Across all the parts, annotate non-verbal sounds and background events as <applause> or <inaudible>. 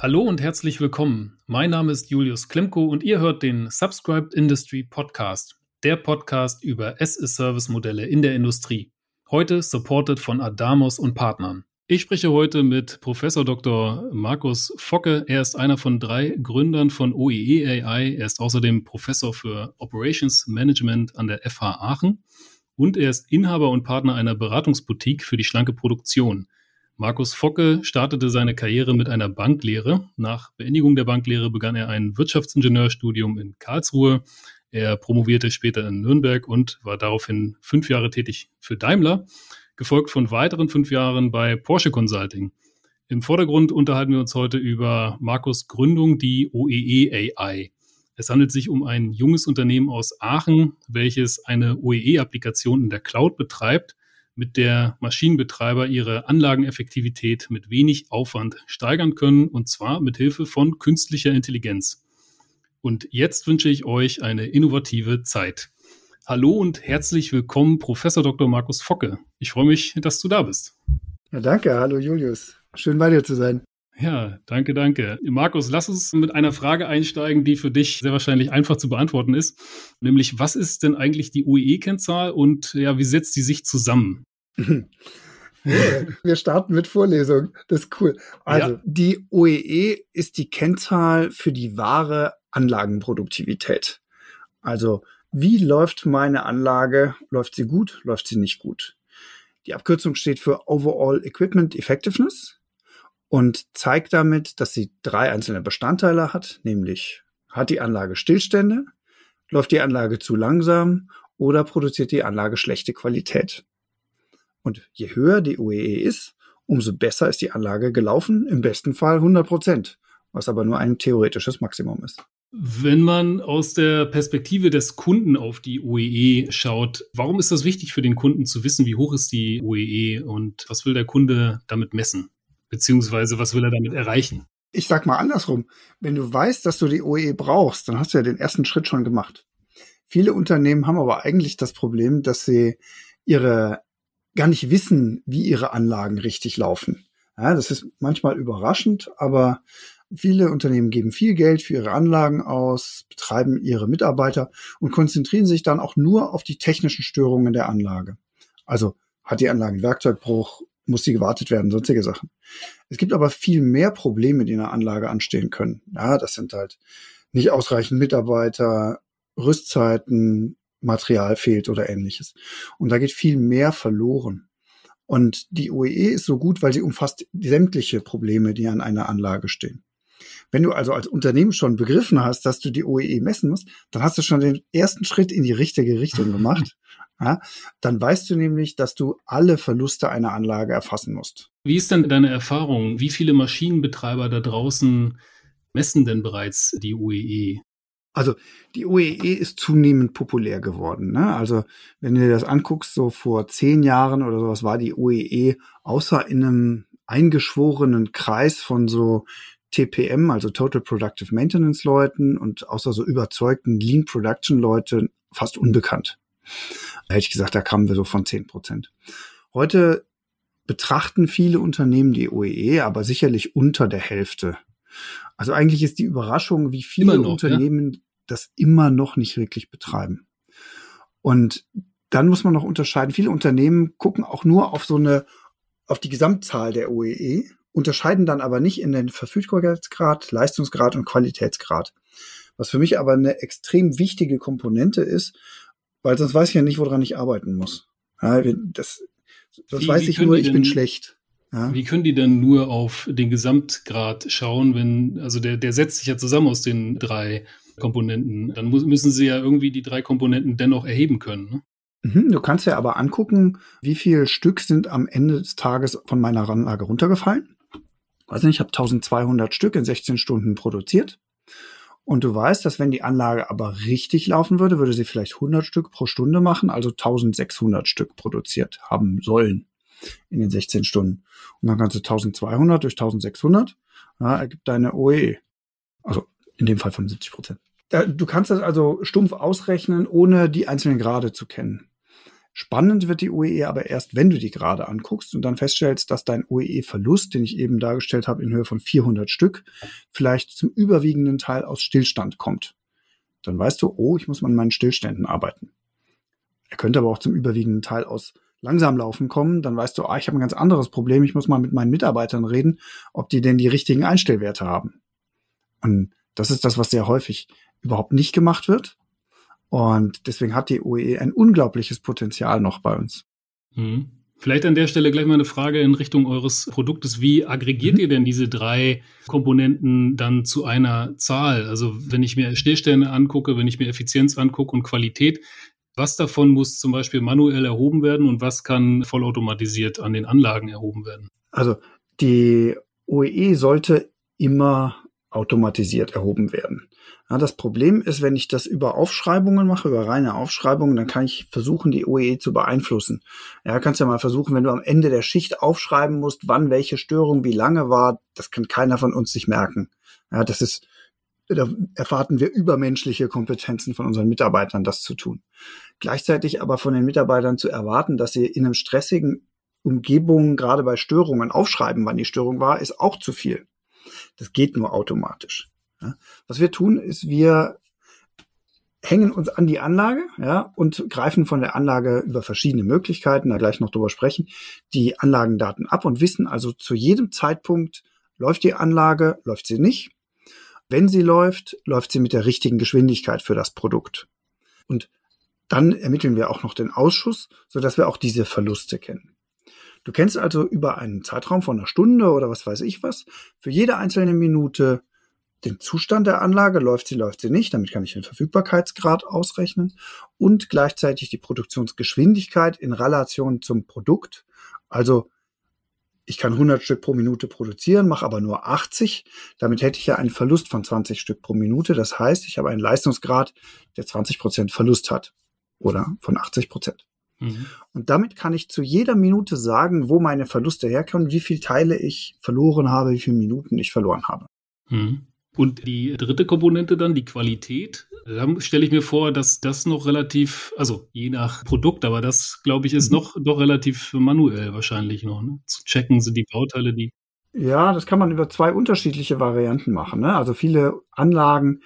Hallo und herzlich willkommen. Mein Name ist Julius Klemko und ihr hört den Subscribed Industry Podcast, der Podcast über as-a-Service-Modelle in der Industrie. Heute supported von Adamos und Partnern. Ich spreche heute mit Professor Dr. Markus Focke. Er ist einer von drei Gründern von OEE AI. Er ist außerdem Professor für Operations Management an der FH Aachen und er ist Inhaber und Partner einer Beratungsboutique für die schlanke Produktion. Markus Focke startete seine Karriere mit einer Banklehre. Nach Beendigung der Banklehre begann er ein Wirtschaftsingenieurstudium in Karlsruhe. Er promovierte später in Nürnberg und war daraufhin fünf Jahre tätig für Daimler, gefolgt von weiteren fünf Jahren bei Porsche Consulting. Im Vordergrund unterhalten wir uns heute über Markus Gründung, die OEE AI. Es handelt sich um ein junges Unternehmen aus Aachen, welches eine OEE-Applikation in der Cloud betreibt mit der Maschinenbetreiber ihre Anlageneffektivität mit wenig Aufwand steigern können, und zwar mit Hilfe von künstlicher Intelligenz. Und jetzt wünsche ich euch eine innovative Zeit. Hallo und herzlich willkommen, Professor Dr. Markus Focke. Ich freue mich, dass du da bist. Ja, danke. Hallo Julius. Schön bei dir zu sein. Ja, danke, danke. Markus, lass uns mit einer Frage einsteigen, die für dich sehr wahrscheinlich einfach zu beantworten ist. Nämlich, was ist denn eigentlich die OEE-Kennzahl und ja, wie setzt sie sich zusammen? <laughs> Wir starten mit Vorlesung. Das ist cool. Also, ja. die OEE ist die Kennzahl für die wahre Anlagenproduktivität. Also, wie läuft meine Anlage? Läuft sie gut? Läuft sie nicht gut? Die Abkürzung steht für Overall Equipment Effectiveness und zeigt damit, dass sie drei einzelne Bestandteile hat, nämlich hat die Anlage Stillstände, läuft die Anlage zu langsam oder produziert die Anlage schlechte Qualität. Und je höher die OEE ist, umso besser ist die Anlage gelaufen, im besten Fall 100 Prozent, was aber nur ein theoretisches Maximum ist. Wenn man aus der Perspektive des Kunden auf die OEE schaut, warum ist das wichtig für den Kunden zu wissen, wie hoch ist die OEE und was will der Kunde damit messen? Beziehungsweise was will er damit erreichen? Ich sag mal andersrum. Wenn du weißt, dass du die OEE brauchst, dann hast du ja den ersten Schritt schon gemacht. Viele Unternehmen haben aber eigentlich das Problem, dass sie ihre gar nicht wissen, wie ihre Anlagen richtig laufen. Ja, das ist manchmal überraschend, aber viele Unternehmen geben viel Geld für ihre Anlagen aus, betreiben ihre Mitarbeiter und konzentrieren sich dann auch nur auf die technischen Störungen der Anlage. Also hat die Anlage einen Werkzeugbruch, muss sie gewartet werden, sonstige Sachen. Es gibt aber viel mehr Probleme, die in der Anlage anstehen können. Ja, das sind halt nicht ausreichend Mitarbeiter, Rüstzeiten, Material fehlt oder ähnliches. Und da geht viel mehr verloren. Und die OEE ist so gut, weil sie umfasst sämtliche Probleme, die an einer Anlage stehen. Wenn du also als Unternehmen schon begriffen hast, dass du die OEE messen musst, dann hast du schon den ersten Schritt in die richtige Richtung gemacht. <laughs> Ja, dann weißt du nämlich, dass du alle Verluste einer Anlage erfassen musst. Wie ist denn deine Erfahrung? Wie viele Maschinenbetreiber da draußen messen denn bereits die OEE? Also die OEE ist zunehmend populär geworden. Ne? Also wenn du dir das anguckst, so vor zehn Jahren oder sowas war die OEE außer in einem eingeschworenen Kreis von so TPM, also Total Productive Maintenance Leuten und außer so überzeugten Lean Production Leuten fast unbekannt. Da hätte ich gesagt, da kamen wir so von zehn Prozent. Heute betrachten viele Unternehmen die OEE, aber sicherlich unter der Hälfte. Also eigentlich ist die Überraschung, wie viele noch, Unternehmen ja? das immer noch nicht wirklich betreiben. Und dann muss man noch unterscheiden. Viele Unternehmen gucken auch nur auf so eine, auf die Gesamtzahl der OEE, unterscheiden dann aber nicht in den Verfügbarkeitsgrad, Leistungsgrad und Qualitätsgrad. Was für mich aber eine extrem wichtige Komponente ist, weil sonst weiß ich ja nicht, woran ich arbeiten muss. Ja, das das wie, weiß wie ich nur, ich denn, bin schlecht. Ja? Wie können die denn nur auf den Gesamtgrad schauen, wenn, also der, der setzt sich ja zusammen aus den drei Komponenten. Dann muss, müssen sie ja irgendwie die drei Komponenten dennoch erheben können. Ne? Mhm, du kannst ja aber angucken, wie viel Stück sind am Ende des Tages von meiner Anlage runtergefallen. Weiß nicht, ich habe 1200 Stück in 16 Stunden produziert. Und du weißt, dass wenn die Anlage aber richtig laufen würde, würde sie vielleicht 100 Stück pro Stunde machen, also 1600 Stück produziert haben sollen in den 16 Stunden. Und dann kannst du 1200 durch 1600, ja, ergibt deine OE. Also in dem Fall von 70 Prozent. Du kannst das also stumpf ausrechnen, ohne die einzelnen Grade zu kennen. Spannend wird die OEE aber erst, wenn du die gerade anguckst und dann feststellst, dass dein OEE-Verlust, den ich eben dargestellt habe in Höhe von 400 Stück, vielleicht zum überwiegenden Teil aus Stillstand kommt. Dann weißt du, oh, ich muss mal an meinen Stillständen arbeiten. Er könnte aber auch zum überwiegenden Teil aus langsam laufen kommen. Dann weißt du, ah, ich habe ein ganz anderes Problem. Ich muss mal mit meinen Mitarbeitern reden, ob die denn die richtigen Einstellwerte haben. Und das ist das, was sehr häufig überhaupt nicht gemacht wird. Und deswegen hat die OE ein unglaubliches Potenzial noch bei uns. Mhm. Vielleicht an der Stelle gleich mal eine Frage in Richtung eures Produktes. Wie aggregiert mhm. ihr denn diese drei Komponenten dann zu einer Zahl? Also wenn ich mir Stillstände angucke, wenn ich mir Effizienz angucke und Qualität, was davon muss zum Beispiel manuell erhoben werden und was kann vollautomatisiert an den Anlagen erhoben werden? Also die OEE sollte immer automatisiert erhoben werden. Ja, das Problem ist, wenn ich das über Aufschreibungen mache, über reine Aufschreibungen, dann kann ich versuchen, die OEE zu beeinflussen. Ja, kannst ja mal versuchen, wenn du am Ende der Schicht aufschreiben musst, wann welche Störung wie lange war, das kann keiner von uns sich merken. Ja, das ist, da erwarten wir übermenschliche Kompetenzen von unseren Mitarbeitern, das zu tun. Gleichzeitig aber von den Mitarbeitern zu erwarten, dass sie in einem stressigen Umgebung, gerade bei Störungen, aufschreiben, wann die Störung war, ist auch zu viel. Das geht nur automatisch. Ja. Was wir tun, ist, wir hängen uns an die Anlage ja, und greifen von der Anlage über verschiedene Möglichkeiten, da gleich noch drüber sprechen, die Anlagendaten ab und wissen also zu jedem Zeitpunkt, läuft die Anlage, läuft sie nicht. Wenn sie läuft, läuft sie mit der richtigen Geschwindigkeit für das Produkt. Und dann ermitteln wir auch noch den Ausschuss, sodass wir auch diese Verluste kennen. Du kennst also über einen Zeitraum von einer Stunde oder was weiß ich was, für jede einzelne Minute den Zustand der Anlage, läuft sie, läuft sie nicht, damit kann ich den Verfügbarkeitsgrad ausrechnen und gleichzeitig die Produktionsgeschwindigkeit in Relation zum Produkt. Also ich kann 100 Stück pro Minute produzieren, mache aber nur 80. Damit hätte ich ja einen Verlust von 20 Stück pro Minute. Das heißt, ich habe einen Leistungsgrad, der 20 Prozent Verlust hat oder von 80 Prozent. Mhm. Und damit kann ich zu jeder Minute sagen, wo meine Verluste herkommen, wie viele Teile ich verloren habe, wie viele Minuten ich verloren habe. Mhm. Und die dritte Komponente dann, die Qualität, da stelle ich mir vor, dass das noch relativ, also je nach Produkt, aber das, glaube ich, ist mhm. noch doch relativ manuell wahrscheinlich noch. Ne? Zu checken sind die Bauteile, die. Ja, das kann man über zwei unterschiedliche Varianten machen. Ne? Also viele Anlagen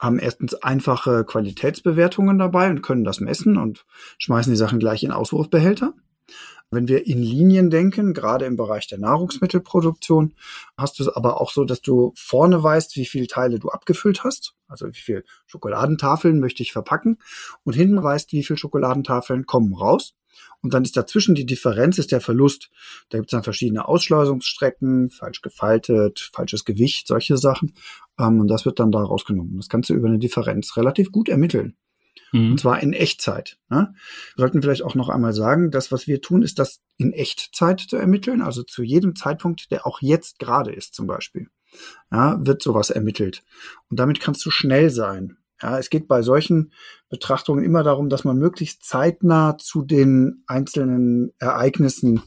haben erstens einfache Qualitätsbewertungen dabei und können das messen und schmeißen die Sachen gleich in Auswurfbehälter. Wenn wir in Linien denken, gerade im Bereich der Nahrungsmittelproduktion, hast du es aber auch so, dass du vorne weißt, wie viele Teile du abgefüllt hast, also wie viele Schokoladentafeln möchte ich verpacken und hinten weißt, wie viele Schokoladentafeln kommen raus. Und dann ist dazwischen die Differenz, ist der Verlust. Da gibt es dann verschiedene Ausschleusungsstrecken, falsch gefaltet, falsches Gewicht, solche Sachen. Ähm, und das wird dann da rausgenommen. Das kannst du über eine Differenz relativ gut ermitteln. Mhm. Und zwar in Echtzeit. Ne? Wir sollten vielleicht auch noch einmal sagen, das, was wir tun, ist das in Echtzeit zu ermitteln, also zu jedem Zeitpunkt, der auch jetzt gerade ist zum Beispiel. Ja, wird sowas ermittelt. Und damit kannst du schnell sein. Ja, es geht bei solchen Betrachtungen immer darum, dass man möglichst zeitnah zu den einzelnen Ereignissen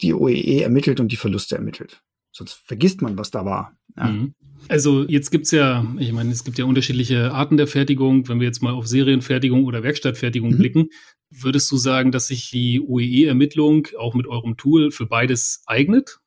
die OEE ermittelt und die Verluste ermittelt. Sonst vergisst man, was da war. Ja. Mhm. Also jetzt gibt's ja, ich meine, es gibt ja unterschiedliche Arten der Fertigung. Wenn wir jetzt mal auf Serienfertigung oder Werkstattfertigung mhm. blicken, würdest du sagen, dass sich die OEE-Ermittlung auch mit eurem Tool für beides eignet?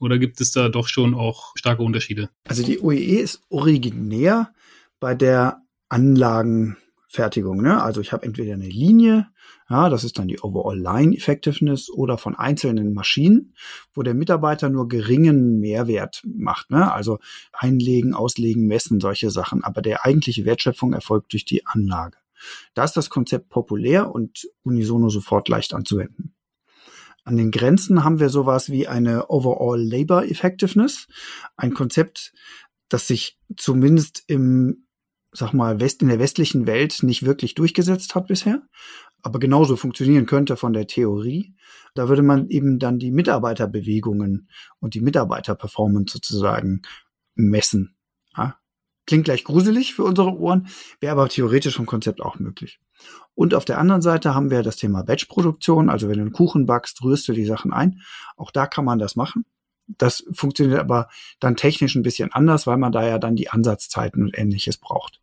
Oder gibt es da doch schon auch starke Unterschiede? Also die OEE ist originär bei der Anlagenfertigung. Ne? Also ich habe entweder eine Linie, ja, das ist dann die Overall Line Effectiveness oder von einzelnen Maschinen, wo der Mitarbeiter nur geringen Mehrwert macht. Ne? Also einlegen, auslegen, messen, solche Sachen. Aber der eigentliche Wertschöpfung erfolgt durch die Anlage. Da ist das Konzept populär und unisono sofort leicht anzuwenden. An den Grenzen haben wir sowas wie eine Overall Labor Effectiveness, ein Konzept, das sich zumindest im sag mal, West, in der westlichen Welt nicht wirklich durchgesetzt hat bisher, aber genauso funktionieren könnte von der Theorie. Da würde man eben dann die Mitarbeiterbewegungen und die Mitarbeiterperformance sozusagen messen. Ja? Klingt gleich gruselig für unsere Ohren, wäre aber theoretisch vom Konzept auch möglich. Und auf der anderen Seite haben wir das Thema Batch-Produktion. Also wenn du einen Kuchen backst, rührst du die Sachen ein. Auch da kann man das machen. Das funktioniert aber dann technisch ein bisschen anders, weil man da ja dann die Ansatzzeiten und ähnliches braucht.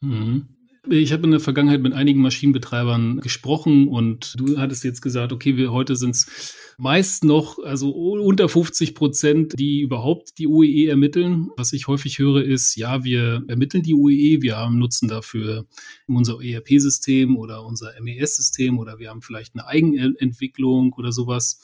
Mhm. Ich habe in der Vergangenheit mit einigen Maschinenbetreibern gesprochen und du hattest jetzt gesagt, okay, wir heute sind es meist noch, also unter 50 Prozent, die überhaupt die OEE e ermitteln. Was ich häufig höre, ist, ja, wir ermitteln die OEE, e, wir haben Nutzen dafür unser ERP-System oder unser MES-System oder wir haben vielleicht eine Eigenentwicklung oder sowas.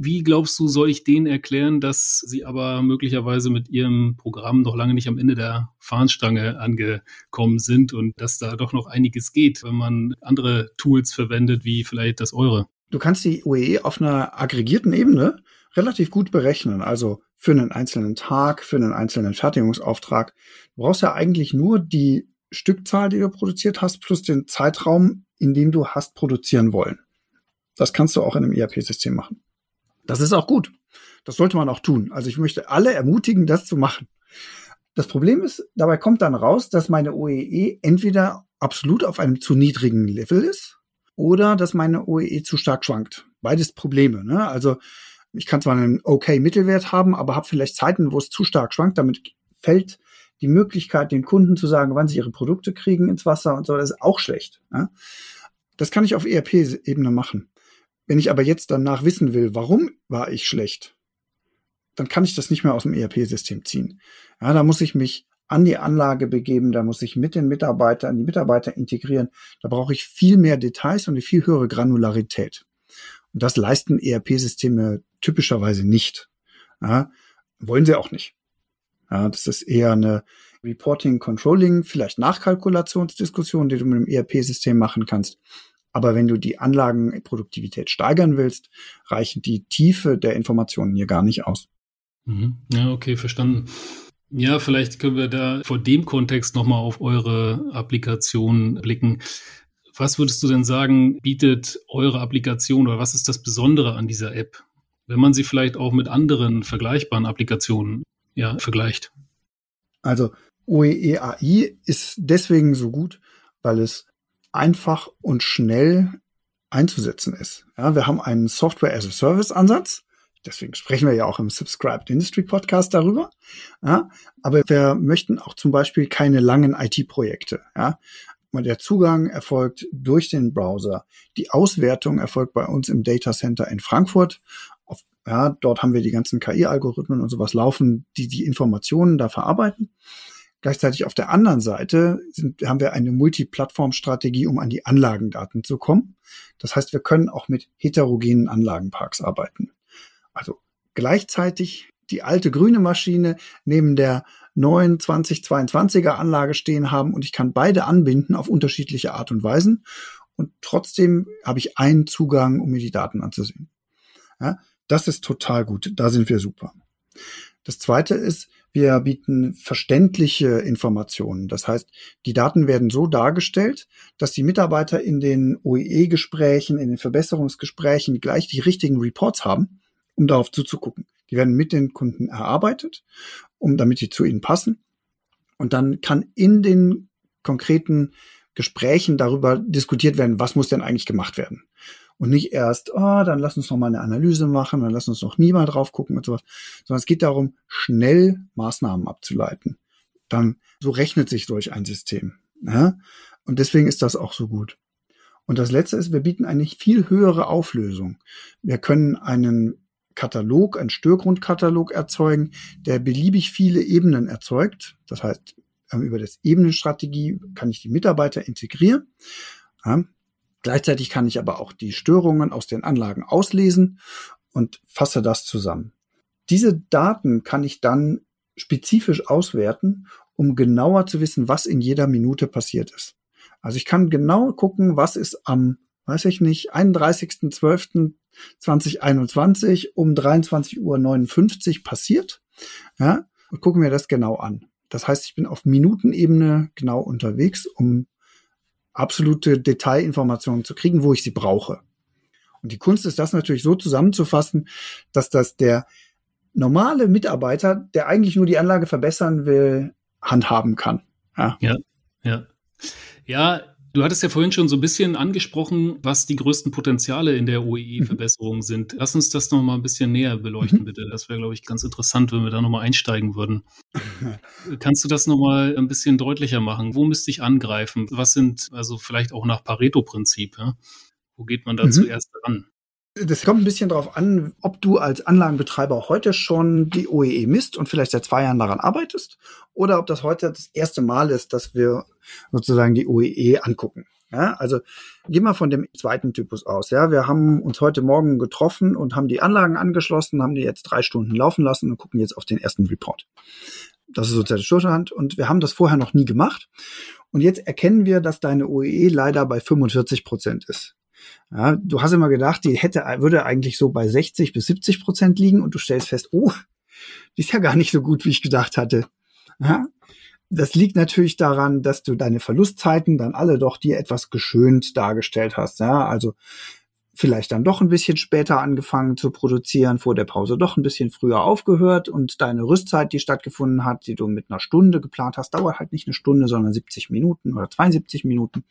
Wie glaubst du, soll ich denen erklären, dass sie aber möglicherweise mit ihrem Programm noch lange nicht am Ende der Fahnenstange angekommen sind und dass da doch noch einiges geht, wenn man andere Tools verwendet, wie vielleicht das eure? Du kannst die OEE e auf einer aggregierten Ebene relativ gut berechnen. Also für einen einzelnen Tag, für einen einzelnen Fertigungsauftrag. Du brauchst ja eigentlich nur die Stückzahl, die du produziert hast, plus den Zeitraum, in dem du hast produzieren wollen. Das kannst du auch in einem ERP-System machen. Das ist auch gut. Das sollte man auch tun. Also ich möchte alle ermutigen, das zu machen. Das Problem ist, dabei kommt dann raus, dass meine OEE e entweder absolut auf einem zu niedrigen Level ist oder dass meine OEE e zu stark schwankt. Beides Probleme. Ne? Also ich kann zwar einen okay Mittelwert haben, aber habe vielleicht Zeiten, wo es zu stark schwankt. Damit fällt die Möglichkeit, den Kunden zu sagen, wann sie ihre Produkte kriegen ins Wasser und so. Das ist auch schlecht. Ne? Das kann ich auf ERP-Ebene machen. Wenn ich aber jetzt danach wissen will, warum war ich schlecht, dann kann ich das nicht mehr aus dem ERP-System ziehen. Ja, da muss ich mich an die Anlage begeben, da muss ich mit den Mitarbeitern, die Mitarbeiter integrieren. Da brauche ich viel mehr Details und eine viel höhere Granularität. Und das leisten ERP-Systeme typischerweise nicht. Ja, wollen sie auch nicht. Ja, das ist eher eine Reporting, Controlling, vielleicht Nachkalkulationsdiskussion, die du mit dem ERP-System machen kannst. Aber wenn du die Anlagenproduktivität steigern willst, reichen die Tiefe der Informationen hier gar nicht aus. Mhm. Ja, okay, verstanden. Ja, vielleicht können wir da vor dem Kontext nochmal auf eure Applikation blicken. Was würdest du denn sagen, bietet eure Applikation oder was ist das Besondere an dieser App, wenn man sie vielleicht auch mit anderen vergleichbaren Applikationen ja, vergleicht? Also OEE AI ist deswegen so gut, weil es einfach und schnell einzusetzen ist. Ja, wir haben einen Software as a Service Ansatz. Deswegen sprechen wir ja auch im Subscribed Industry Podcast darüber. Ja, aber wir möchten auch zum Beispiel keine langen IT-Projekte. Ja, der Zugang erfolgt durch den Browser. Die Auswertung erfolgt bei uns im Data Center in Frankfurt. Auf, ja, dort haben wir die ganzen KI-Algorithmen und sowas laufen, die die Informationen da verarbeiten. Gleichzeitig auf der anderen Seite sind, haben wir eine Multiplattform-Strategie, um an die Anlagendaten zu kommen. Das heißt, wir können auch mit heterogenen Anlagenparks arbeiten. Also gleichzeitig die alte grüne Maschine neben der neuen 2022er Anlage stehen haben und ich kann beide anbinden auf unterschiedliche Art und Weisen und trotzdem habe ich einen Zugang, um mir die Daten anzusehen. Ja, das ist total gut. Da sind wir super. Das zweite ist, wir bieten verständliche Informationen. Das heißt, die Daten werden so dargestellt, dass die Mitarbeiter in den OEE-Gesprächen, in den Verbesserungsgesprächen gleich die richtigen Reports haben, um darauf zuzugucken. Die werden mit den Kunden erarbeitet, um damit die zu ihnen passen. Und dann kann in den konkreten Gesprächen darüber diskutiert werden, was muss denn eigentlich gemacht werden und nicht erst, oh, dann lass uns noch mal eine Analyse machen, dann lass uns noch nie mal drauf gucken und sowas, sondern es geht darum, schnell Maßnahmen abzuleiten. Dann, so rechnet sich solch ein System. Ja? Und deswegen ist das auch so gut. Und das letzte ist, wir bieten eine viel höhere Auflösung. Wir können einen Katalog, einen Störgrundkatalog erzeugen, der beliebig viele Ebenen erzeugt. Das heißt, über das Ebenenstrategie kann ich die Mitarbeiter integrieren. Gleichzeitig kann ich aber auch die Störungen aus den Anlagen auslesen und fasse das zusammen. Diese Daten kann ich dann spezifisch auswerten, um genauer zu wissen, was in jeder Minute passiert ist. Also ich kann genau gucken, was ist am, weiß ich nicht, 31.12.2021 um 23.59 Uhr passiert. Ja, und gucke mir das genau an. Das heißt, ich bin auf Minutenebene genau unterwegs, um absolute Detailinformationen zu kriegen, wo ich sie brauche. Und die Kunst ist das natürlich so zusammenzufassen, dass das der normale Mitarbeiter, der eigentlich nur die Anlage verbessern will, handhaben kann. Ja, ja. Ja, ja Du hattest ja vorhin schon so ein bisschen angesprochen, was die größten Potenziale in der OEE-Verbesserung mhm. sind. Lass uns das noch mal ein bisschen näher beleuchten, mhm. bitte. Das wäre, glaube ich, ganz interessant, wenn wir da noch mal einsteigen würden. <laughs> Kannst du das noch mal ein bisschen deutlicher machen? Wo müsste ich angreifen? Was sind, also vielleicht auch nach Pareto-Prinzip, ja? Wo geht man da mhm. zuerst ran? Das kommt ein bisschen darauf an, ob du als Anlagenbetreiber heute schon die OEE misst und vielleicht seit zwei Jahren daran arbeitest oder ob das heute das erste Mal ist, dass wir sozusagen die OEE angucken. Ja, also gehen wir von dem zweiten Typus aus. Ja, wir haben uns heute Morgen getroffen und haben die Anlagen angeschlossen, haben die jetzt drei Stunden laufen lassen und gucken jetzt auf den ersten Report. Das ist sozusagen Schulterhand und wir haben das vorher noch nie gemacht. Und jetzt erkennen wir, dass deine OEE leider bei 45 Prozent ist. Ja, du hast immer gedacht, die hätte, würde eigentlich so bei 60 bis 70 Prozent liegen und du stellst fest, oh, die ist ja gar nicht so gut, wie ich gedacht hatte. Ja, das liegt natürlich daran, dass du deine Verlustzeiten dann alle doch dir etwas geschönt dargestellt hast. Ja, also vielleicht dann doch ein bisschen später angefangen zu produzieren, vor der Pause doch ein bisschen früher aufgehört und deine Rüstzeit, die stattgefunden hat, die du mit einer Stunde geplant hast, dauert halt nicht eine Stunde, sondern 70 Minuten oder 72 Minuten.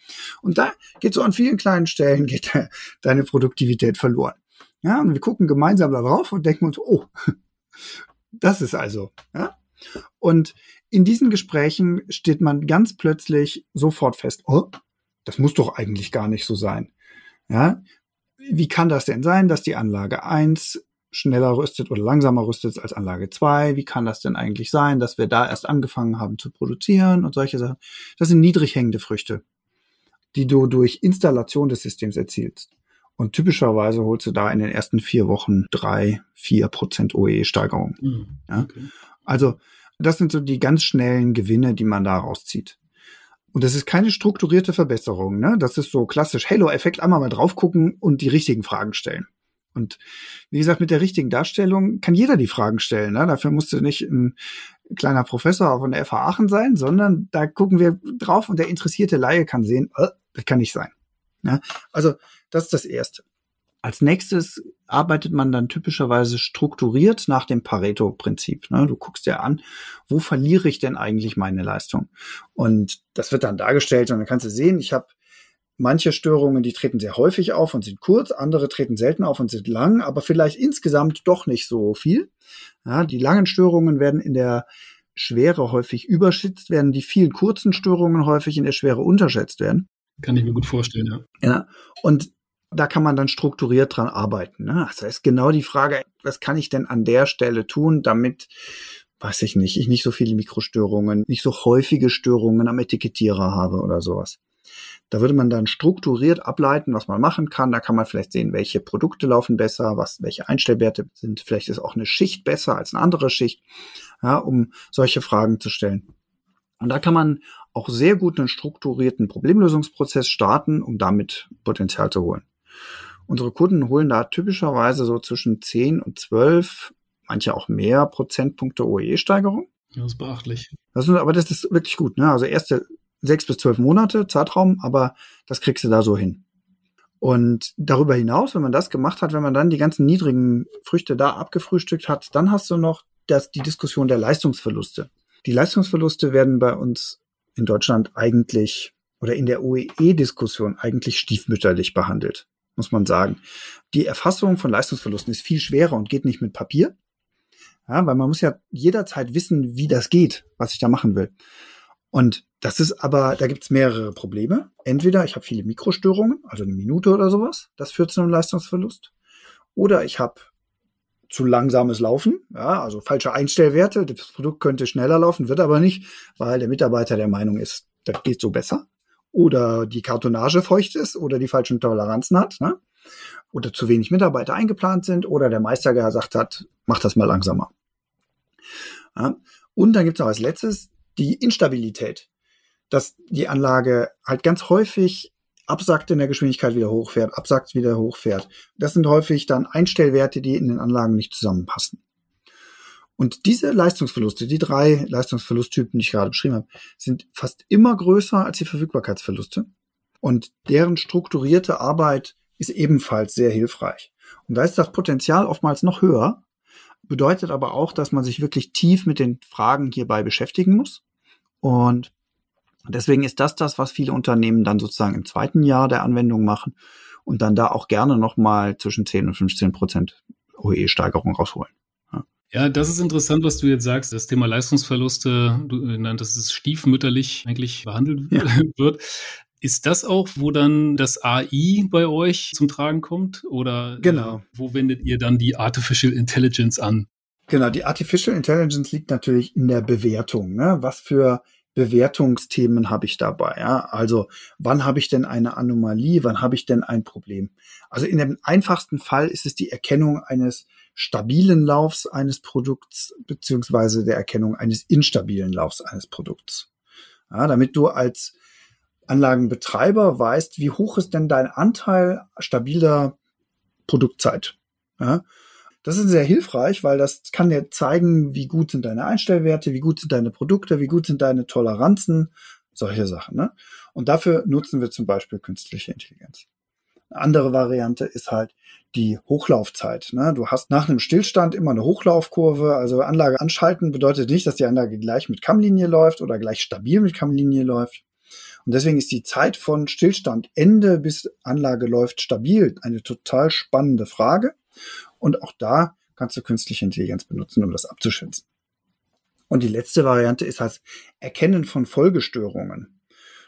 Und da geht so an vielen kleinen Stellen geht deine Produktivität verloren. Ja, und wir gucken gemeinsam da drauf und denken uns, oh, <laughs> das ist also, ja. Und in diesen Gesprächen steht man ganz plötzlich sofort fest, oh, das muss doch eigentlich gar nicht so sein. Ja, wie kann das denn sein, dass die Anlage 1 schneller rüstet oder langsamer rüstet als Anlage 2? Wie kann das denn eigentlich sein, dass wir da erst angefangen haben zu produzieren und solche Sachen? Das sind niedrig hängende Früchte, die du durch Installation des Systems erzielst. Und typischerweise holst du da in den ersten vier Wochen drei, vier Prozent OE-Steigerung. Mhm, okay. ja? Also, das sind so die ganz schnellen Gewinne, die man da rauszieht. Und das ist keine strukturierte Verbesserung. Ne? Das ist so klassisch Halo-Effekt, einmal mal drauf gucken und die richtigen Fragen stellen. Und wie gesagt, mit der richtigen Darstellung kann jeder die Fragen stellen. Ne? Dafür musst du nicht ein kleiner Professor von der FH Aachen sein, sondern da gucken wir drauf und der interessierte Laie kann sehen, äh, das kann nicht sein. Ne? Also das ist das Erste. Als nächstes arbeitet man dann typischerweise strukturiert nach dem Pareto-Prinzip. Ne? Du guckst dir an, wo verliere ich denn eigentlich meine Leistung? Und das wird dann dargestellt und dann kannst du sehen, ich habe manche Störungen, die treten sehr häufig auf und sind kurz, andere treten selten auf und sind lang, aber vielleicht insgesamt doch nicht so viel. Ja, die langen Störungen werden in der Schwere häufig überschätzt werden, die vielen kurzen Störungen häufig in der Schwere unterschätzt werden. Kann ich mir gut vorstellen, ja. Ja, und da kann man dann strukturiert dran arbeiten. Ne? Das heißt, genau die Frage, was kann ich denn an der Stelle tun, damit, weiß ich nicht, ich nicht so viele Mikrostörungen, nicht so häufige Störungen am Etikettierer habe oder sowas. Da würde man dann strukturiert ableiten, was man machen kann. Da kann man vielleicht sehen, welche Produkte laufen besser, was, welche Einstellwerte sind. Vielleicht ist auch eine Schicht besser als eine andere Schicht, ja, um solche Fragen zu stellen. Und da kann man auch sehr gut einen strukturierten Problemlösungsprozess starten, um damit Potenzial zu holen. Unsere Kunden holen da typischerweise so zwischen 10 und 12, manche auch mehr Prozentpunkte OE-Steigerung. Das ist beachtlich. Das ist, aber das ist wirklich gut. Ne? Also erste sechs bis zwölf Monate Zeitraum, aber das kriegst du da so hin. Und darüber hinaus, wenn man das gemacht hat, wenn man dann die ganzen niedrigen Früchte da abgefrühstückt hat, dann hast du noch das, die Diskussion der Leistungsverluste. Die Leistungsverluste werden bei uns in Deutschland eigentlich oder in der OEE-Diskussion eigentlich stiefmütterlich behandelt muss man sagen. Die Erfassung von Leistungsverlusten ist viel schwerer und geht nicht mit Papier. Ja, weil man muss ja jederzeit wissen, wie das geht, was ich da machen will. Und das ist aber, da gibt's mehrere Probleme. Entweder ich habe viele Mikrostörungen, also eine Minute oder sowas, das führt zu einem Leistungsverlust. Oder ich habe zu langsames Laufen, ja, also falsche Einstellwerte. Das Produkt könnte schneller laufen, wird aber nicht, weil der Mitarbeiter der Meinung ist, das geht so besser oder die Kartonage feucht ist oder die falschen Toleranzen hat, ne? oder zu wenig Mitarbeiter eingeplant sind oder der Meister gesagt hat, mach das mal langsamer. Ja? Und dann gibt es noch als letztes die Instabilität, dass die Anlage halt ganz häufig absackt in der Geschwindigkeit wieder hochfährt, absackt wieder hochfährt. Das sind häufig dann Einstellwerte, die in den Anlagen nicht zusammenpassen. Und diese Leistungsverluste, die drei Leistungsverlusttypen, die ich gerade beschrieben habe, sind fast immer größer als die Verfügbarkeitsverluste. Und deren strukturierte Arbeit ist ebenfalls sehr hilfreich. Und da ist das Potenzial oftmals noch höher, bedeutet aber auch, dass man sich wirklich tief mit den Fragen hierbei beschäftigen muss. Und Deswegen ist das das, was viele Unternehmen dann sozusagen im zweiten Jahr der Anwendung machen und dann da auch gerne nochmal zwischen 10 und 15 Prozent OE-Steigerung rausholen. Ja, das ist interessant, was du jetzt sagst. Das Thema Leistungsverluste, du nanntest es stiefmütterlich eigentlich behandelt ja. <laughs> wird. Ist das auch, wo dann das AI bei euch zum Tragen kommt? Oder genau. Äh, wo wendet ihr dann die Artificial Intelligence an? Genau, die Artificial Intelligence liegt natürlich in der Bewertung. Ne? Was für Bewertungsthemen habe ich dabei? Ja? Also wann habe ich denn eine Anomalie? Wann habe ich denn ein Problem? Also in dem einfachsten Fall ist es die Erkennung eines stabilen Laufs eines Produkts beziehungsweise der Erkennung eines instabilen Laufs eines Produkts. Ja, damit du als Anlagenbetreiber weißt, wie hoch ist denn dein Anteil stabiler Produktzeit. Ja, das ist sehr hilfreich, weil das kann dir zeigen, wie gut sind deine Einstellwerte, wie gut sind deine Produkte, wie gut sind deine Toleranzen, solche Sachen. Ne? Und dafür nutzen wir zum Beispiel künstliche Intelligenz. Eine andere Variante ist halt die Hochlaufzeit. Ne? Du hast nach einem Stillstand immer eine Hochlaufkurve. Also Anlage anschalten bedeutet nicht, dass die Anlage gleich mit Kammlinie läuft oder gleich stabil mit Kammlinie läuft. Und deswegen ist die Zeit von Stillstand Ende bis Anlage läuft stabil eine total spannende Frage. Und auch da kannst du künstliche Intelligenz benutzen, um das abzuschätzen. Und die letzte Variante ist halt Erkennen von Folgestörungen.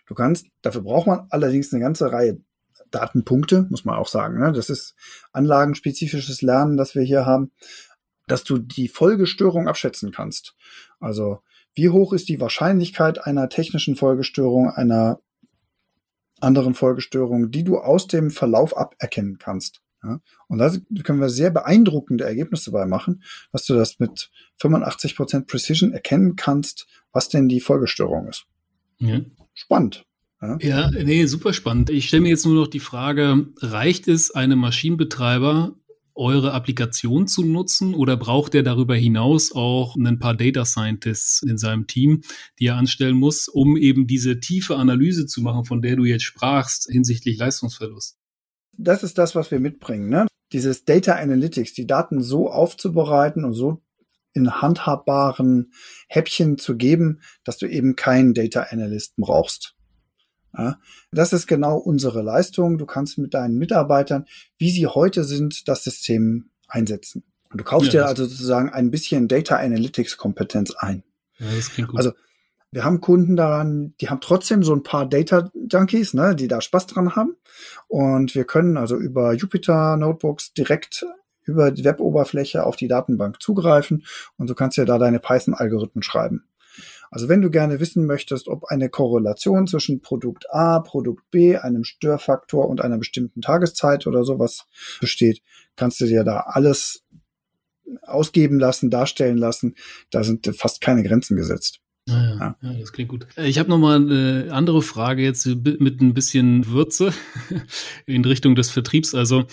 Du kannst, dafür braucht man allerdings eine ganze Reihe Datenpunkte, muss man auch sagen. Ne? Das ist anlagenspezifisches Lernen, das wir hier haben, dass du die Folgestörung abschätzen kannst. Also wie hoch ist die Wahrscheinlichkeit einer technischen Folgestörung, einer anderen Folgestörung, die du aus dem Verlauf aberkennen kannst. Ja? Und da können wir sehr beeindruckende Ergebnisse dabei machen, dass du das mit 85% Precision erkennen kannst, was denn die Folgestörung ist. Ja. Spannend. Ja? ja, nee, super spannend. Ich stelle mir jetzt nur noch die Frage, reicht es einem Maschinenbetreiber, eure Applikation zu nutzen oder braucht er darüber hinaus auch ein paar Data Scientists in seinem Team, die er anstellen muss, um eben diese tiefe Analyse zu machen, von der du jetzt sprachst hinsichtlich Leistungsverlust? Das ist das, was wir mitbringen. Ne? Dieses Data Analytics, die Daten so aufzubereiten und so in handhabbaren Häppchen zu geben, dass du eben keinen Data Analysten brauchst. Ja, das ist genau unsere Leistung. Du kannst mit deinen Mitarbeitern, wie sie heute sind, das System einsetzen. Und du kaufst ja, dir also sozusagen ein bisschen Data Analytics Kompetenz ein. Ja, das klingt gut. Also wir haben Kunden daran, die haben trotzdem so ein paar Data Junkies, ne, die da Spaß dran haben. Und wir können also über Jupyter Notebooks direkt über die Weboberfläche auf die Datenbank zugreifen und du kannst ja da deine Python-Algorithmen schreiben. Also wenn du gerne wissen möchtest, ob eine Korrelation zwischen Produkt A, Produkt B, einem Störfaktor und einer bestimmten Tageszeit oder sowas besteht, kannst du dir da alles ausgeben lassen, darstellen lassen. Da sind fast keine Grenzen gesetzt. Ja, ja, ja, das klingt gut. Ich habe noch mal eine andere Frage jetzt mit ein bisschen Würze <laughs> in Richtung des Vertriebs. Also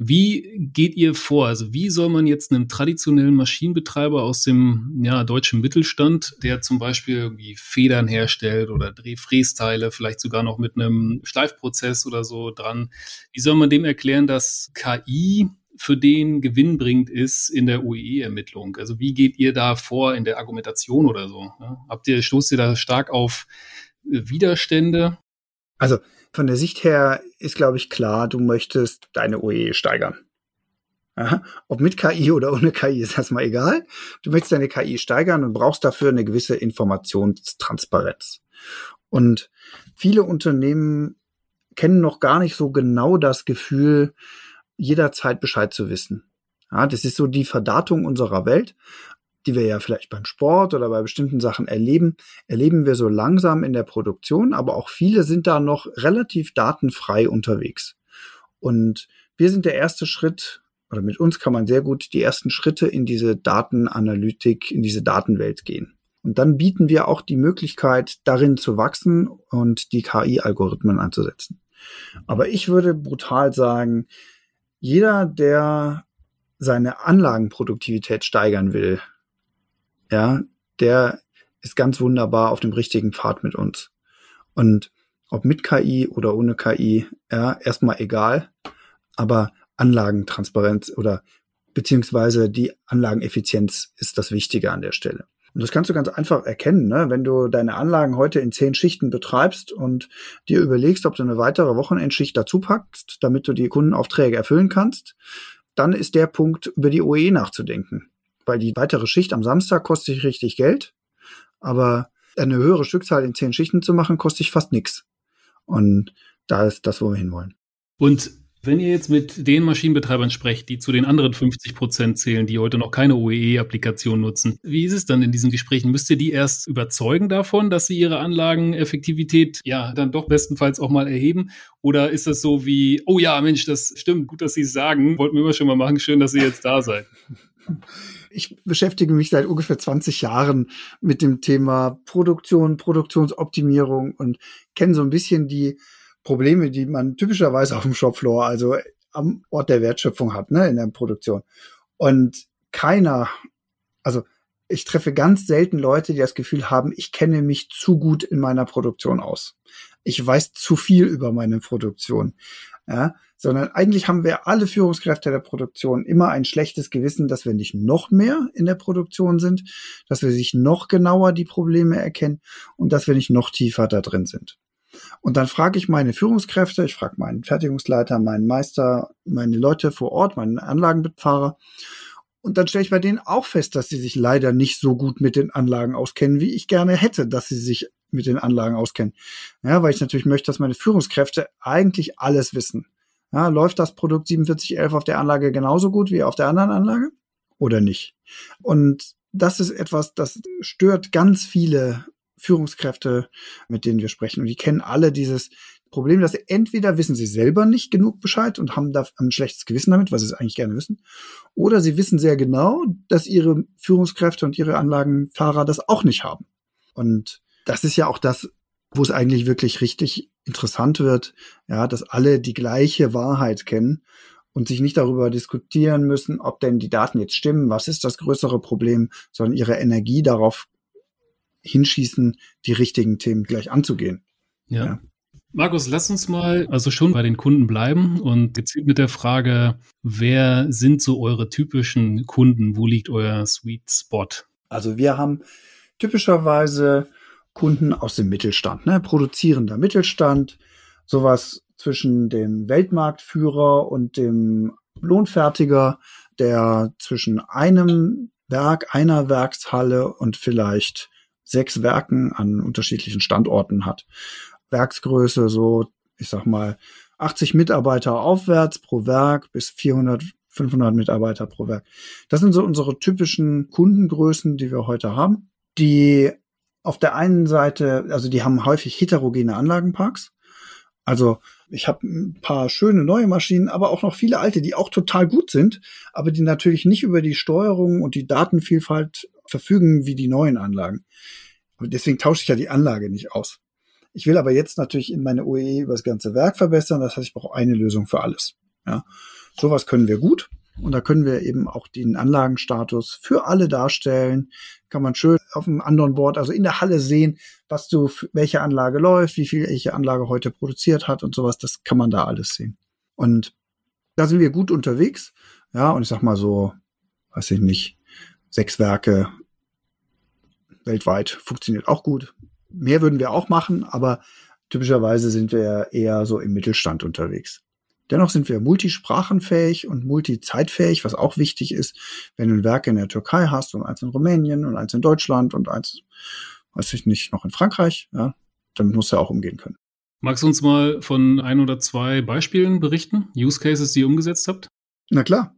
wie geht ihr vor? Also wie soll man jetzt einem traditionellen Maschinenbetreiber aus dem ja, deutschen Mittelstand, der zum Beispiel irgendwie Federn herstellt oder Drehfrästeile, vielleicht sogar noch mit einem Schleifprozess oder so dran, wie soll man dem erklären, dass KI für den gewinnbringend ist in der OEE-Ermittlung? Also wie geht ihr da vor in der Argumentation oder so? Habt ihr, stoßt ihr da stark auf Widerstände? Also von der Sicht her ist, glaube ich, klar, du möchtest deine OE steigern. Aha. Ob mit KI oder ohne KI ist erstmal egal. Du möchtest deine KI steigern und brauchst dafür eine gewisse Informationstransparenz. Und viele Unternehmen kennen noch gar nicht so genau das Gefühl, jederzeit Bescheid zu wissen. Ja, das ist so die Verdatung unserer Welt die wir ja vielleicht beim Sport oder bei bestimmten Sachen erleben, erleben wir so langsam in der Produktion, aber auch viele sind da noch relativ datenfrei unterwegs. Und wir sind der erste Schritt, oder mit uns kann man sehr gut die ersten Schritte in diese Datenanalytik, in diese Datenwelt gehen. Und dann bieten wir auch die Möglichkeit, darin zu wachsen und die KI-Algorithmen anzusetzen. Aber ich würde brutal sagen, jeder, der seine Anlagenproduktivität steigern will, ja, der ist ganz wunderbar auf dem richtigen Pfad mit uns. Und ob mit KI oder ohne KI, ja, erstmal egal, aber Anlagentransparenz oder beziehungsweise die Anlageneffizienz ist das Wichtige an der Stelle. Und das kannst du ganz einfach erkennen, ne? wenn du deine Anlagen heute in zehn Schichten betreibst und dir überlegst, ob du eine weitere Wochenendschicht dazu packst, damit du die Kundenaufträge erfüllen kannst, dann ist der Punkt, über die OE nachzudenken. Weil die weitere Schicht am Samstag kostet sich richtig Geld, aber eine höhere Stückzahl in zehn Schichten zu machen, kostet sich fast nichts. Und da ist das, wo wir hinwollen. Und wenn ihr jetzt mit den Maschinenbetreibern sprecht, die zu den anderen 50 Prozent zählen, die heute noch keine OEE-Applikation nutzen, wie ist es dann in diesen Gesprächen? Müsst ihr die erst überzeugen davon, dass sie ihre Anlageneffektivität ja dann doch bestenfalls auch mal erheben? Oder ist das so wie, oh ja, Mensch, das stimmt, gut, dass Sie es sagen, wollten wir immer schon mal machen, schön, dass Sie jetzt da seid? <laughs> Ich beschäftige mich seit ungefähr 20 Jahren mit dem Thema Produktion, Produktionsoptimierung und kenne so ein bisschen die Probleme, die man typischerweise auf dem Shopfloor, also am Ort der Wertschöpfung hat, ne, in der Produktion. Und keiner, also ich treffe ganz selten Leute, die das Gefühl haben, ich kenne mich zu gut in meiner Produktion aus. Ich weiß zu viel über meine Produktion. Ja, sondern eigentlich haben wir alle Führungskräfte der Produktion immer ein schlechtes Gewissen, dass wir nicht noch mehr in der Produktion sind, dass wir sich noch genauer die Probleme erkennen und dass wir nicht noch tiefer da drin sind. Und dann frage ich meine Führungskräfte, ich frage meinen Fertigungsleiter, meinen Meister, meine Leute vor Ort, meinen Anlagenbefahrer. Und dann stelle ich bei denen auch fest, dass sie sich leider nicht so gut mit den Anlagen auskennen, wie ich gerne hätte, dass sie sich mit den Anlagen auskennen. Ja, weil ich natürlich möchte, dass meine Führungskräfte eigentlich alles wissen. Ja, läuft das Produkt 4711 auf der Anlage genauso gut wie auf der anderen Anlage oder nicht? Und das ist etwas, das stört ganz viele Führungskräfte, mit denen wir sprechen. Und die kennen alle dieses Problem, dass sie entweder wissen sie selber nicht genug Bescheid und haben da ein schlechtes Gewissen damit, weil sie es eigentlich gerne wissen, oder sie wissen sehr genau, dass ihre Führungskräfte und ihre Anlagenfahrer das auch nicht haben. Und das ist ja auch das, wo es eigentlich wirklich richtig interessant wird, ja, dass alle die gleiche Wahrheit kennen und sich nicht darüber diskutieren müssen, ob denn die Daten jetzt stimmen, was ist das größere Problem, sondern ihre Energie darauf hinschießen, die richtigen Themen gleich anzugehen. ja. ja. Markus, lass uns mal also schon bei den Kunden bleiben und gezielt mit der Frage, wer sind so eure typischen Kunden? Wo liegt euer Sweet Spot? Also wir haben typischerweise Kunden aus dem Mittelstand, ne? produzierender Mittelstand, sowas zwischen dem Weltmarktführer und dem Lohnfertiger, der zwischen einem Werk, einer Werkshalle und vielleicht sechs Werken an unterschiedlichen Standorten hat. Werksgröße so, ich sag mal, 80 Mitarbeiter aufwärts pro Werk bis 400, 500 Mitarbeiter pro Werk. Das sind so unsere typischen Kundengrößen, die wir heute haben. Die auf der einen Seite, also die haben häufig heterogene Anlagenparks. Also ich habe ein paar schöne neue Maschinen, aber auch noch viele alte, die auch total gut sind, aber die natürlich nicht über die Steuerung und die Datenvielfalt verfügen wie die neuen Anlagen. Deswegen tausche ich ja die Anlage nicht aus. Ich will aber jetzt natürlich in meine OEE über das ganze Werk verbessern. Das heißt, ich brauche eine Lösung für alles. Ja, sowas können wir gut. Und da können wir eben auch den Anlagenstatus für alle darstellen. Kann man schön auf einem anderen Board, also in der Halle sehen, was du, welche Anlage läuft, wie viel welche Anlage heute produziert hat und sowas. Das kann man da alles sehen. Und da sind wir gut unterwegs. Ja, und ich sag mal so, weiß ich nicht, sechs Werke weltweit funktioniert auch gut. Mehr würden wir auch machen, aber typischerweise sind wir eher so im Mittelstand unterwegs. Dennoch sind wir multisprachenfähig und multizeitfähig, was auch wichtig ist, wenn du ein Werk in der Türkei hast und eins in Rumänien und eins in Deutschland und eins, weiß ich nicht, noch in Frankreich, ja, damit musst du auch umgehen können. Magst du uns mal von ein oder zwei Beispielen berichten? Use Cases, die ihr umgesetzt habt? Na klar.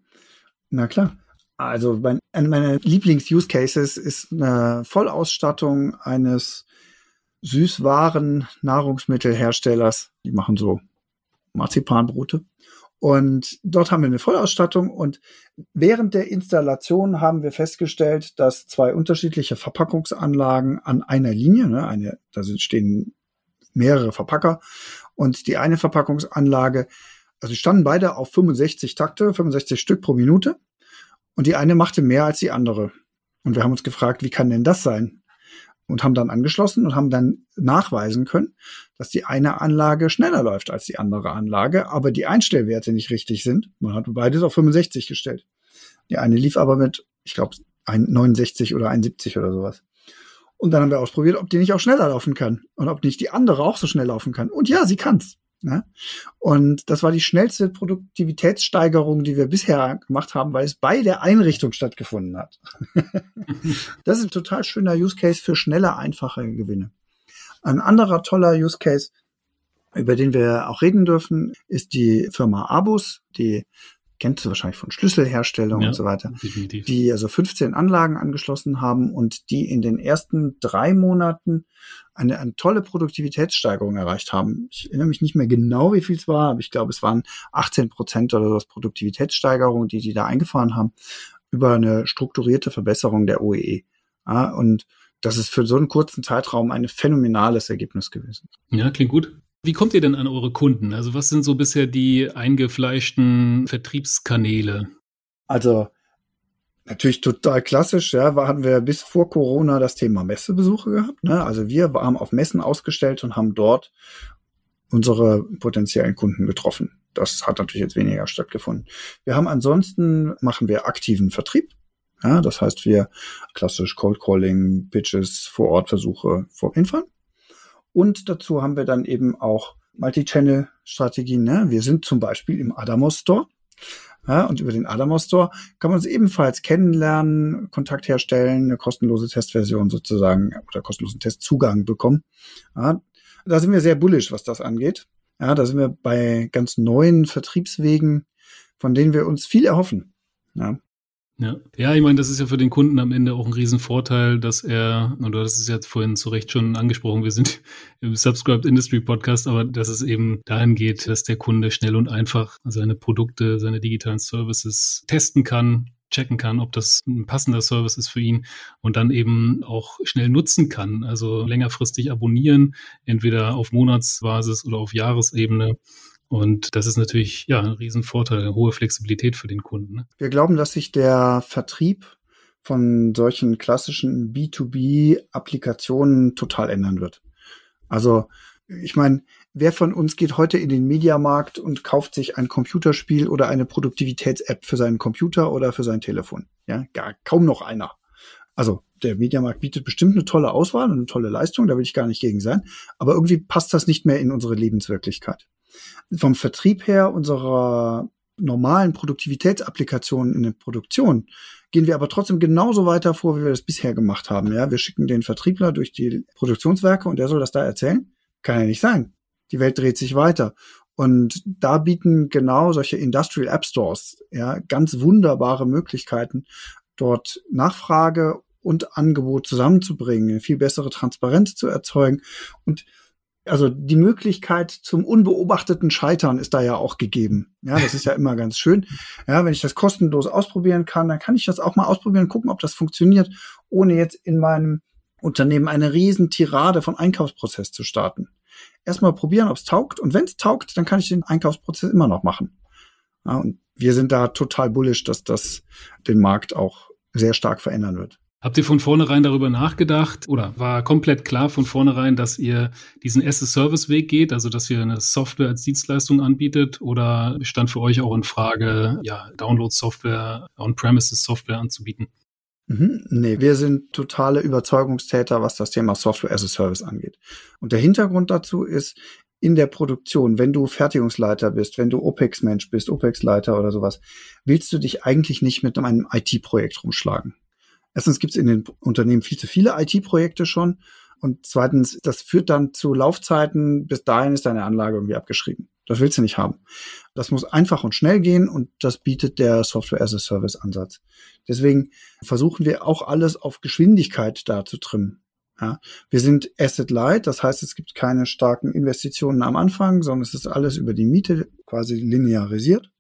Na klar. Also mein, eine meiner Lieblings-Use-Cases ist eine Vollausstattung eines Süßwaren-Nahrungsmittelherstellers. Die machen so Marzipanbrote. Und dort haben wir eine Vollausstattung und während der Installation haben wir festgestellt, dass zwei unterschiedliche Verpackungsanlagen an einer Linie, ne, eine, da stehen mehrere Verpacker und die eine Verpackungsanlage, also standen beide auf 65 Takte, 65 Stück pro Minute und die eine machte mehr als die andere. Und wir haben uns gefragt, wie kann denn das sein? Und haben dann angeschlossen und haben dann nachweisen können, dass die eine Anlage schneller läuft als die andere Anlage, aber die Einstellwerte nicht richtig sind. Man hat beides auf 65 gestellt. Die eine lief aber mit, ich glaube, 69 oder 71 oder sowas. Und dann haben wir ausprobiert, ob die nicht auch schneller laufen kann und ob nicht die andere auch so schnell laufen kann. Und ja, sie kann's. Ne? Und das war die schnellste Produktivitätssteigerung, die wir bisher gemacht haben, weil es bei der Einrichtung stattgefunden hat. <laughs> das ist ein total schöner Use Case für schnelle, einfache Gewinne. Ein anderer toller Use Case, über den wir auch reden dürfen, ist die Firma Abus, die kennst du wahrscheinlich von Schlüsselherstellung ja, und so weiter, definitiv. die also 15 Anlagen angeschlossen haben und die in den ersten drei Monaten eine, eine tolle Produktivitätssteigerung erreicht haben. Ich erinnere mich nicht mehr genau, wie viel es war, aber ich glaube, es waren 18 Prozent oder so Produktivitätssteigerung, die die da eingefahren haben, über eine strukturierte Verbesserung der OEE. Ja, und das ist für so einen kurzen Zeitraum ein phänomenales Ergebnis gewesen. Ja, klingt gut. Wie kommt ihr denn an eure Kunden? Also was sind so bisher die eingefleischten Vertriebskanäle? Also natürlich total klassisch, ja, hatten wir bis vor Corona das Thema Messebesuche gehabt. Ne? Also wir haben auf Messen ausgestellt und haben dort unsere potenziellen Kunden getroffen. Das hat natürlich jetzt weniger stattgefunden. Wir haben ansonsten machen wir aktiven Vertrieb. Ja, das heißt, wir klassisch Cold Calling, Pitches, Vor-Ort-Versuche vor hinfahren. Und dazu haben wir dann eben auch Multi-Channel-Strategien. Ne? Wir sind zum Beispiel im Adamos Store. Ja, und über den Adamos Store kann man uns ebenfalls kennenlernen, Kontakt herstellen, eine kostenlose Testversion sozusagen oder kostenlosen Testzugang bekommen. Ja, da sind wir sehr bullish, was das angeht. Ja, da sind wir bei ganz neuen Vertriebswegen, von denen wir uns viel erhoffen. Ja. Ja. ja, ich meine, das ist ja für den Kunden am Ende auch ein Riesenvorteil, dass er, und du hast es jetzt vorhin zu Recht schon angesprochen, wir sind <laughs> im Subscribed Industry Podcast, aber dass es eben dahin geht, dass der Kunde schnell und einfach seine Produkte, seine digitalen Services testen kann, checken kann, ob das ein passender Service ist für ihn und dann eben auch schnell nutzen kann. Also längerfristig abonnieren, entweder auf Monatsbasis oder auf Jahresebene und das ist natürlich ja ein Riesenvorteil, eine hohe Flexibilität für den Kunden. Ne? Wir glauben, dass sich der Vertrieb von solchen klassischen B2B-Applikationen total ändern wird. Also ich meine, wer von uns geht heute in den Mediamarkt und kauft sich ein Computerspiel oder eine Produktivitäts-App für seinen Computer oder für sein Telefon? Ja, gar kaum noch einer. Also der Mediamarkt bietet bestimmt eine tolle Auswahl und eine tolle Leistung, da will ich gar nicht gegen sein, aber irgendwie passt das nicht mehr in unsere Lebenswirklichkeit vom Vertrieb her unserer normalen Produktivitätsapplikationen in der Produktion gehen wir aber trotzdem genauso weiter vor, wie wir das bisher gemacht haben. Ja, wir schicken den Vertriebler durch die Produktionswerke und der soll das da erzählen? Kann ja nicht sein. Die Welt dreht sich weiter. Und da bieten genau solche Industrial App Stores ja ganz wunderbare Möglichkeiten, dort Nachfrage und Angebot zusammenzubringen, eine viel bessere Transparenz zu erzeugen und also die Möglichkeit zum unbeobachteten Scheitern ist da ja auch gegeben. Ja, das ist ja immer ganz schön. Ja, wenn ich das kostenlos ausprobieren kann, dann kann ich das auch mal ausprobieren, gucken, ob das funktioniert, ohne jetzt in meinem Unternehmen eine riesen Tirade von Einkaufsprozess zu starten. Erstmal probieren, ob es taugt. Und wenn es taugt, dann kann ich den Einkaufsprozess immer noch machen. Ja, und wir sind da total bullish, dass das den Markt auch sehr stark verändern wird. Habt ihr von vornherein darüber nachgedacht oder war komplett klar von vornherein, dass ihr diesen as-a-Service-Weg geht, also dass ihr eine Software als Dienstleistung anbietet oder stand für euch auch in Frage, ja, Download-Software, On-Premises-Software anzubieten? Mhm, nee, wir sind totale Überzeugungstäter, was das Thema Software as a Service angeht. Und der Hintergrund dazu ist, in der Produktion, wenn du Fertigungsleiter bist, wenn du OPEX-Mensch bist, OPEX-Leiter oder sowas, willst du dich eigentlich nicht mit einem IT-Projekt rumschlagen. Erstens gibt es in den Unternehmen viel zu viele IT-Projekte schon. Und zweitens, das führt dann zu Laufzeiten, bis dahin ist deine Anlage irgendwie abgeschrieben. Das willst du nicht haben. Das muss einfach und schnell gehen und das bietet der Software as a Service Ansatz. Deswegen versuchen wir auch alles auf Geschwindigkeit da zu trimmen. Ja, wir sind Asset Light, das heißt, es gibt keine starken Investitionen am Anfang, sondern es ist alles über die Miete quasi linearisiert.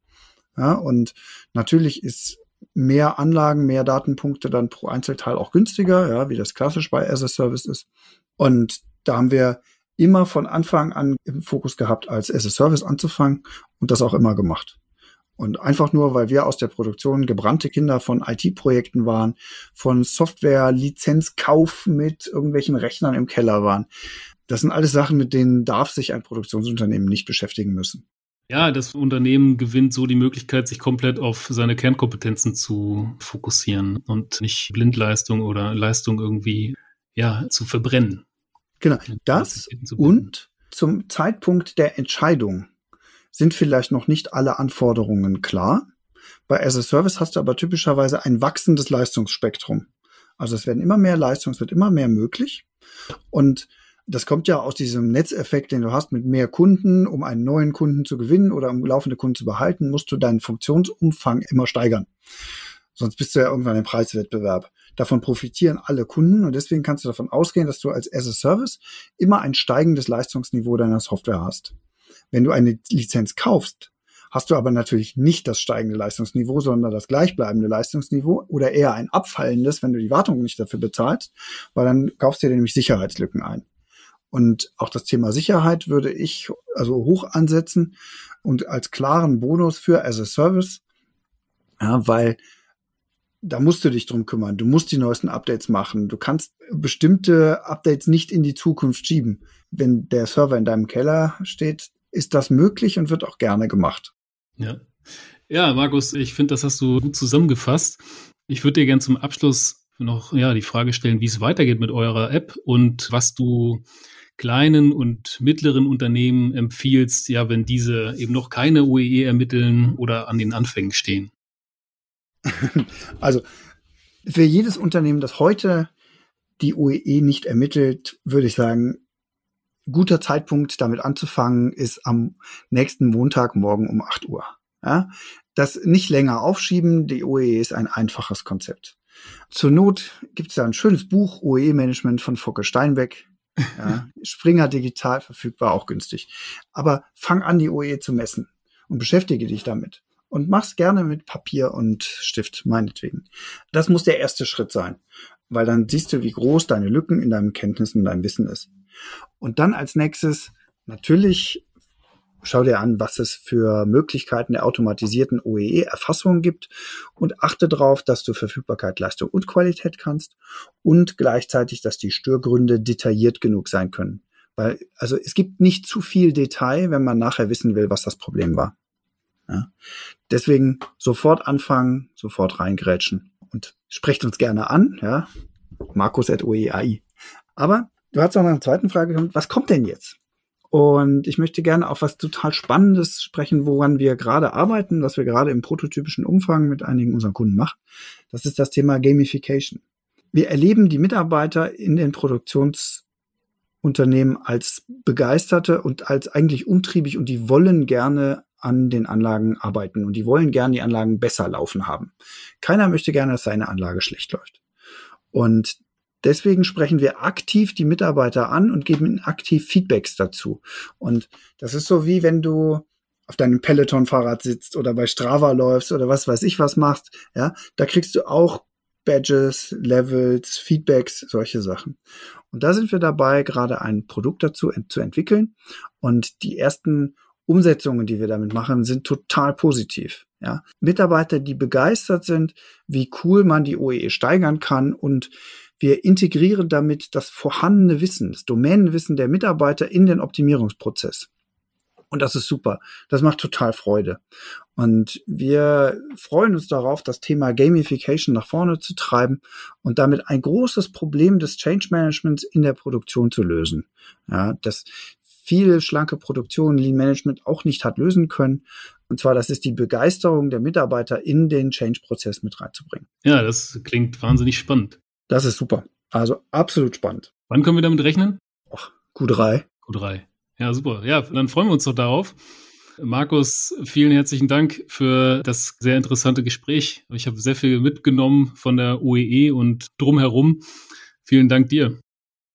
Ja, und natürlich ist mehr Anlagen, mehr Datenpunkte dann pro Einzelteil auch günstiger, ja, wie das klassisch bei as a Service ist. Und da haben wir immer von Anfang an im Fokus gehabt, als as a Service anzufangen und das auch immer gemacht. Und einfach nur, weil wir aus der Produktion gebrannte Kinder von IT-Projekten waren, von Software-Lizenzkauf mit irgendwelchen Rechnern im Keller waren. Das sind alles Sachen, mit denen darf sich ein Produktionsunternehmen nicht beschäftigen müssen. Ja, das Unternehmen gewinnt so die Möglichkeit, sich komplett auf seine Kernkompetenzen zu fokussieren und nicht Blindleistung oder Leistung irgendwie ja, zu verbrennen. Genau, das und zum Zeitpunkt der Entscheidung sind vielleicht noch nicht alle Anforderungen klar. Bei as a Service hast du aber typischerweise ein wachsendes Leistungsspektrum. Also es werden immer mehr Leistungen, es wird immer mehr möglich. Und das kommt ja aus diesem Netzeffekt, den du hast mit mehr Kunden. Um einen neuen Kunden zu gewinnen oder um laufende Kunden zu behalten, musst du deinen Funktionsumfang immer steigern. Sonst bist du ja irgendwann im Preiswettbewerb. Davon profitieren alle Kunden und deswegen kannst du davon ausgehen, dass du als as a Service immer ein steigendes Leistungsniveau deiner Software hast. Wenn du eine Lizenz kaufst, hast du aber natürlich nicht das steigende Leistungsniveau, sondern das gleichbleibende Leistungsniveau oder eher ein abfallendes, wenn du die Wartung nicht dafür bezahlst, weil dann kaufst du dir nämlich Sicherheitslücken ein. Und auch das Thema Sicherheit würde ich also hoch ansetzen und als klaren Bonus für as a Service, ja, weil da musst du dich drum kümmern. Du musst die neuesten Updates machen. Du kannst bestimmte Updates nicht in die Zukunft schieben. Wenn der Server in deinem Keller steht, ist das möglich und wird auch gerne gemacht. Ja. Ja, Markus, ich finde, das hast du gut zusammengefasst. Ich würde dir gerne zum Abschluss noch ja, die Frage stellen, wie es weitergeht mit eurer App und was du kleinen und mittleren Unternehmen empfiehlst, ja, wenn diese eben noch keine OEE e ermitteln oder an den Anfängen stehen? <laughs> Also für jedes Unternehmen, das heute die OEE e nicht ermittelt, würde ich sagen, guter Zeitpunkt, damit anzufangen, ist am nächsten Montagmorgen um 8 Uhr. Ja? Das nicht länger aufschieben, die OEE e ist ein einfaches Konzept. Zur Not gibt es da ein schönes Buch, OEE-Management von Focke Steinbeck. Ja, Springer digital verfügbar, auch günstig. Aber fang an, die OE zu messen und beschäftige dich damit. Und mach's gerne mit Papier und Stift, meinetwegen. Das muss der erste Schritt sein, weil dann siehst du, wie groß deine Lücken in deinem Kenntnissen und deinem Wissen ist. Und dann als nächstes natürlich Schau dir an, was es für Möglichkeiten der automatisierten OEE-Erfassung gibt und achte darauf, dass du Verfügbarkeit, Leistung und Qualität kannst und gleichzeitig, dass die Störgründe detailliert genug sein können. Weil, also es gibt nicht zu viel Detail, wenn man nachher wissen will, was das Problem war. Ja. Deswegen sofort anfangen, sofort reingrätschen und sprecht uns gerne an, ja. Markus at OEAI. Aber du hast noch eine zweite Frage, was kommt denn jetzt? Und ich möchte gerne auf was total Spannendes sprechen, woran wir gerade arbeiten, was wir gerade im prototypischen Umfang mit einigen unseren Kunden machen. Das ist das Thema Gamification. Wir erleben die Mitarbeiter in den Produktionsunternehmen als begeisterte und als eigentlich umtriebig und die wollen gerne an den Anlagen arbeiten und die wollen gerne die Anlagen besser laufen haben. Keiner möchte gerne, dass seine Anlage schlecht läuft. Und Deswegen sprechen wir aktiv die Mitarbeiter an und geben ihnen aktiv Feedbacks dazu. Und das ist so wie wenn du auf deinem Peloton-Fahrrad sitzt oder bei Strava läufst oder was weiß ich was machst. Ja, da kriegst du auch Badges, Levels, Feedbacks, solche Sachen. Und da sind wir dabei, gerade ein Produkt dazu ent zu entwickeln. Und die ersten Umsetzungen, die wir damit machen, sind total positiv. Ja, Mitarbeiter, die begeistert sind, wie cool man die OEE steigern kann und wir integrieren damit das vorhandene Wissen, das Domänenwissen der Mitarbeiter in den Optimierungsprozess. Und das ist super. Das macht total Freude. Und wir freuen uns darauf, das Thema Gamification nach vorne zu treiben und damit ein großes Problem des Change Managements in der Produktion zu lösen. Ja, das viele schlanke Produktionen Lean Management auch nicht hat lösen können. Und zwar, das ist die Begeisterung der Mitarbeiter in den Change-Prozess mit reinzubringen. Ja, das klingt wahnsinnig spannend. Das ist super. Also absolut spannend. Wann können wir damit rechnen? Ach, Q3. Q3. Ja, super. Ja, dann freuen wir uns doch darauf. Markus, vielen herzlichen Dank für das sehr interessante Gespräch. Ich habe sehr viel mitgenommen von der OEE e und drumherum. Vielen Dank dir.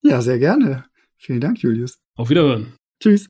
Ja, sehr gerne. Vielen Dank, Julius. Auf Wiederhören. Tschüss.